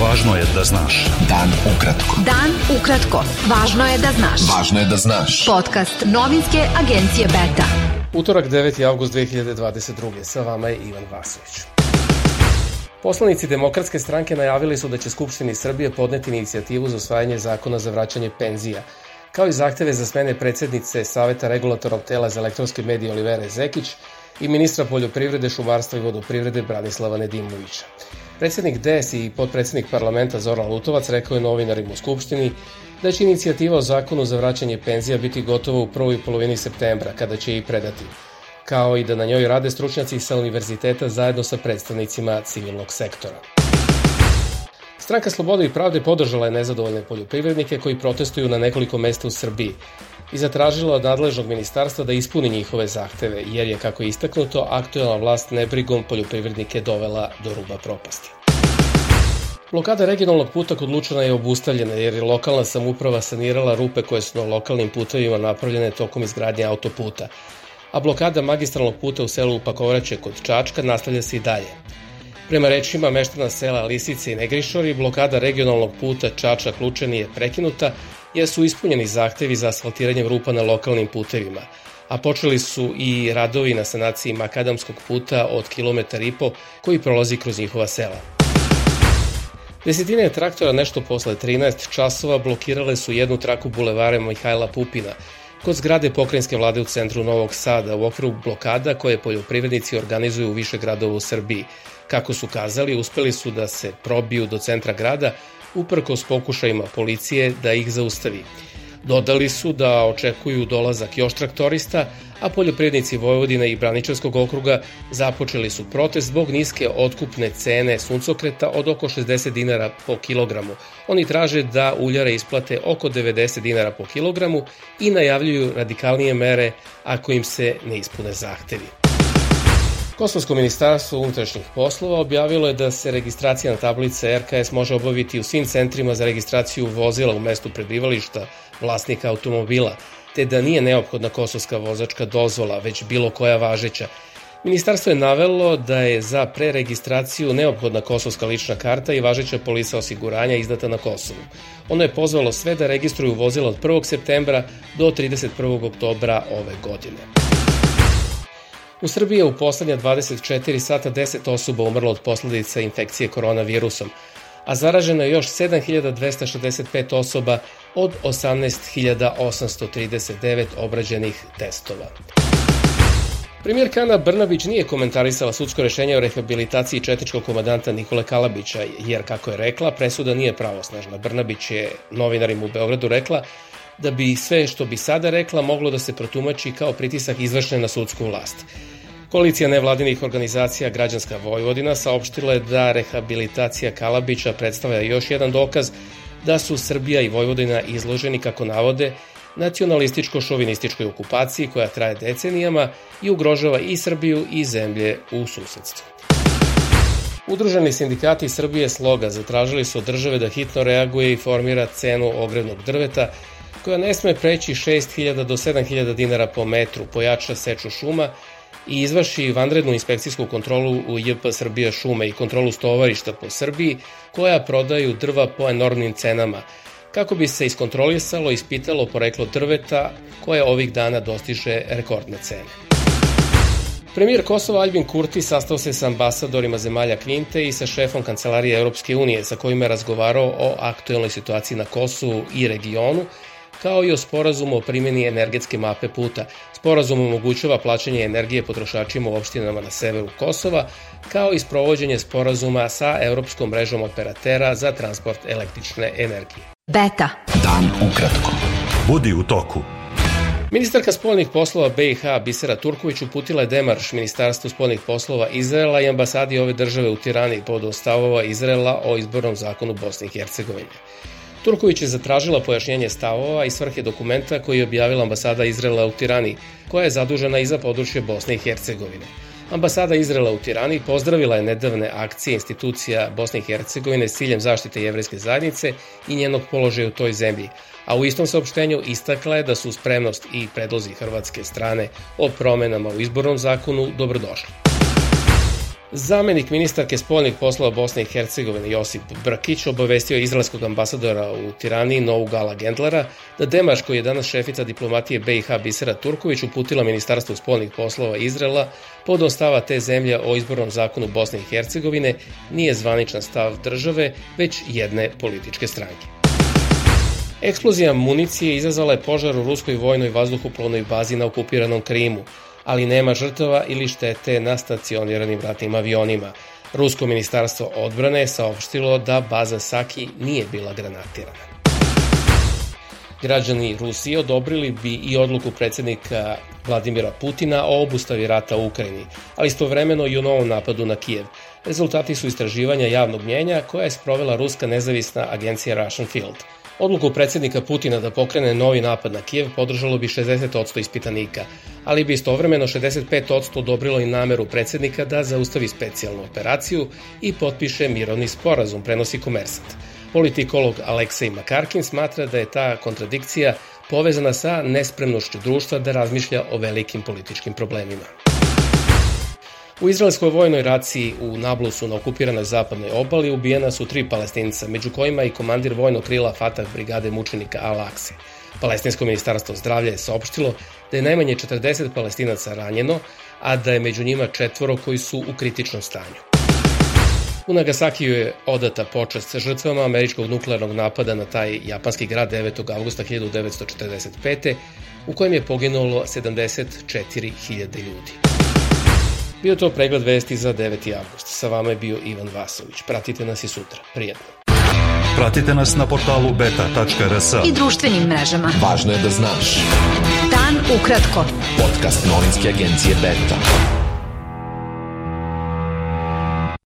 Važno je da znaš. Dan ukratko. Dan ukratko. Važno je da znaš. Važno je da znaš. Podcast novinske agencije Beta. Utorak 9. avgust 2022. Sa vama je Ivan Vasović. Poslanici Demokratske stranke najavili su da će Skupštini Srbije podneti inicijativu za osvajanje zakona za vraćanje penzija, kao i zahteve za smene predsednice Saveta regulatornog tela za elektronske medije Olivere Zekić i ministra poljoprivrede, šumarstva i vodoprivrede Branislava Nedimovića. Predsednik DS i podpredsednik parlamenta Zoran Lutovac rekao je novinarima u Skupštini da će inicijativa o zakonu za vraćanje penzija biti gotova u prvoj polovini septembra, kada će i predati, kao i da na njoj rade stručnjaci sa univerziteta zajedno sa predstavnicima civilnog sektora. Stranka Slobode i pravde podržala je nezadovoljne poljoprivrednike koji protestuju na nekoliko mesta u Srbiji i zatražila od nadležnog ministarstva da ispuni njihove zahteve, jer je, kako je istaknuto, aktuelna vlast nebrigom poljoprivrednike dovela do ruba propasti. Blokada regionalnog puta kod Lučana je obustavljena jer je lokalna samuprava sanirala rupe koje su na lokalnim putevima napravljene tokom izgradnje autoputa, a blokada magistralnog puta u selu Pakovraće kod Čačka nastavlja se i dalje. Prema rečima meštana sela Lisice i Negrišori, blokada regionalnog puta Čačak-Lučani je prekinuta jer su ispunjeni zahtevi za asfaltiranjem rupa na lokalnim putevima, a počeli su i radovi na sanaciji makadamskog puta od kilometar i po koji prolazi kroz njihova sela. Desetine traktora nešto posle 13 časova blokirale su jednu traku bulevare Mihajla Pupina, kod zgrade pokrajinske vlade u centru Novog Sada u okviru blokada koje poljoprivrednici organizuju u više gradova u Srbiji. Kako su kazali, uspeli su da se probiju do centra grada uprkos pokušajima policije da ih zaustavi. Dodali su da očekuju dolazak još traktorista, a poljoprivrednici Vojvodine i Braničevskog okruga započeli su protest zbog niske otkupne cene suncokreta od oko 60 dinara po kilogramu. Oni traže da uljare isplate oko 90 dinara po kilogramu i najavljuju radikalnije mere ako im se ne ispune zahtevi. Kosovsko ministarstvo unutrašnjih poslova objavilo je da se registracija na tablice RKS može obaviti u svim centrima za registraciju vozila u mestu prebivališta vlasnika automobila, te da nije neophodna kosovska vozačka dozvola, već bilo koja važeća. Ministarstvo je navelo da je za preregistraciju neophodna kosovska lična karta i važeća polisa osiguranja izdata na Kosovu. Ono je pozvalo sve da registruju vozila od 1. septembra do 31. oktobra ove godine. U Srbiji je u poslednja 24 sata 10 osoba umrlo od posledica infekcije koronavirusom, a zaraženo je još 7265 osoba od 18839 obrađenih testova. Premijer Kana Brnabić nije komentarisala sudsko rešenje o rehabilitaciji četničkog komadanta Nikole Kalabića, jer, kako je rekla, presuda nije pravosnažna. Brnabić je novinarima u Beogradu rekla da bi sve što bi sada rekla moglo da se protumači kao pritisak izvršne na sudsku vlast. Koalicija nevladinih organizacija Građanska Vojvodina saopštila je da rehabilitacija Kalabića predstavlja još jedan dokaz da su Srbija i Vojvodina izloženi, kako navode, nacionalističko-šovinističkoj okupaciji koja traje decenijama i ugrožava i Srbiju i zemlje u susedstvu. Udruženi sindikati Srbije Sloga zatražili su od države da hitno reaguje i formira cenu ogrednog drveta koja ne sme preći 6000 do 7000 dinara po metru, pojača seču šuma i izvrši vanrednu inspekcijsku kontrolu u JP Srbija šume i kontrolu stovarišta po Srbiji koja prodaju drva po enormnim cenama, kako bi se iskontrolisalo i ispitalo poreklo drveta koje ovih dana dostiže rekordne cene. Premijer Kosova Albin Kurti sastao se sa ambasadorima zemalja Kvinte i sa šefom Kancelarije Europske unije sa kojima je razgovarao o aktuelnoj situaciji na Kosovu i regionu, kao i o sporazumu o primjeni energetske mape puta. Sporazum omogućava plaćanje energije potrošačima u opštinama na severu Kosova, kao i sprovođenje sporazuma sa Europskom mrežom operatera za transport električne energije. Beta. Dan ukratko. Budi u toku. Ministarka spoljnih poslova BiH Bisera Turković uputila je demarš Ministarstvu spoljnih poslova Izraela i ambasadi ove države u Tirani pod stavova Izraela o izbornom zakonu Bosne i Hercegovine. Turković je zatražila pojašnjenje stavova i svrhe dokumenta koji je objavila ambasada Izrela u Tirani, koja je zadužena i za područje Bosne i Hercegovine. Ambasada Izrela u Tirani pozdravila je nedavne akcije institucija Bosne i Hercegovine s ciljem zaštite jevrejske zajednice i njenog položaja u toj zemlji, a u istom saopštenju istakla je da su spremnost i predlozi hrvatske strane o promenama u izbornom zakonu dobrodošli. Zamenik ministarke spoljnih poslova Bosne i Hercegovine Josip Brkić obavestio izraelskog ambasadora u Tirani Novu Gala Gendlera da Demaš, koji je danas šefica diplomatije BiH Bisera Turković, uputila Ministarstvu spoljnih poslova Izraela pod ostava te zemlje o izbornom zakonu Bosne i Hercegovine nije zvaničan stav države, već jedne političke stranke. Eksplozija municije izazvala je požar u ruskoj vojnoj vazduhoplovnoj bazi na okupiranom Krimu, ali nema žrtava ili štete na stacioniranim ratnim avionima. Rusko ministarstvo odbrane je saopštilo da baza Saki nije bila granatirana. Građani Rusije odobrili bi i odluku predsednika Vladimira Putina o obustavi rata u Ukrajini, ali istovremeno i o novom napadu na Kijev. Rezultati su istraživanja javnog mnjenja koja je sprovela ruska nezavisna agencija Russian Field – Odluku predsednika Putina da pokrene novi napad na Kijev podržalo bi 60% ispitanika, ali bi istovremeno 65% odobrilo i nameru predsednika da zaustavi specijalnu operaciju i potpiše mirovni sporazum, prenosi Komersant. Politikolog Aleksej Makarkin smatra da je ta kontradikcija povezana sa nespremnošću društva da razmišlja o velikim političkim problemima. U izraelskoj vojnoj raciji u Nablusu na okupiranoj zapadnoj obali ubijena su tri palestinca, među kojima i komandir vojnog krila Fatah brigade mučenika Al-Akse. Palestinsko ministarstvo zdravlja je saopštilo da je najmanje 40 palestinaca ranjeno, a da je među njima četvoro koji su u kritičnom stanju. U Nagasakiju je odata počast žrtvama američkog nuklearnog napada na taj japanski grad 9. augusta 1945. u kojem je poginulo 74.000 ljudi. Bio to pregled vesti za 9. avgust. Sa vama je bio Ivan Vasović. Pratite nas i sutra. Prijetno. Pratite nas na portalu beta.rs i društvenim mrežama. Važno je da znaš. Dan ukratko. Podcast novinske agencije Beta.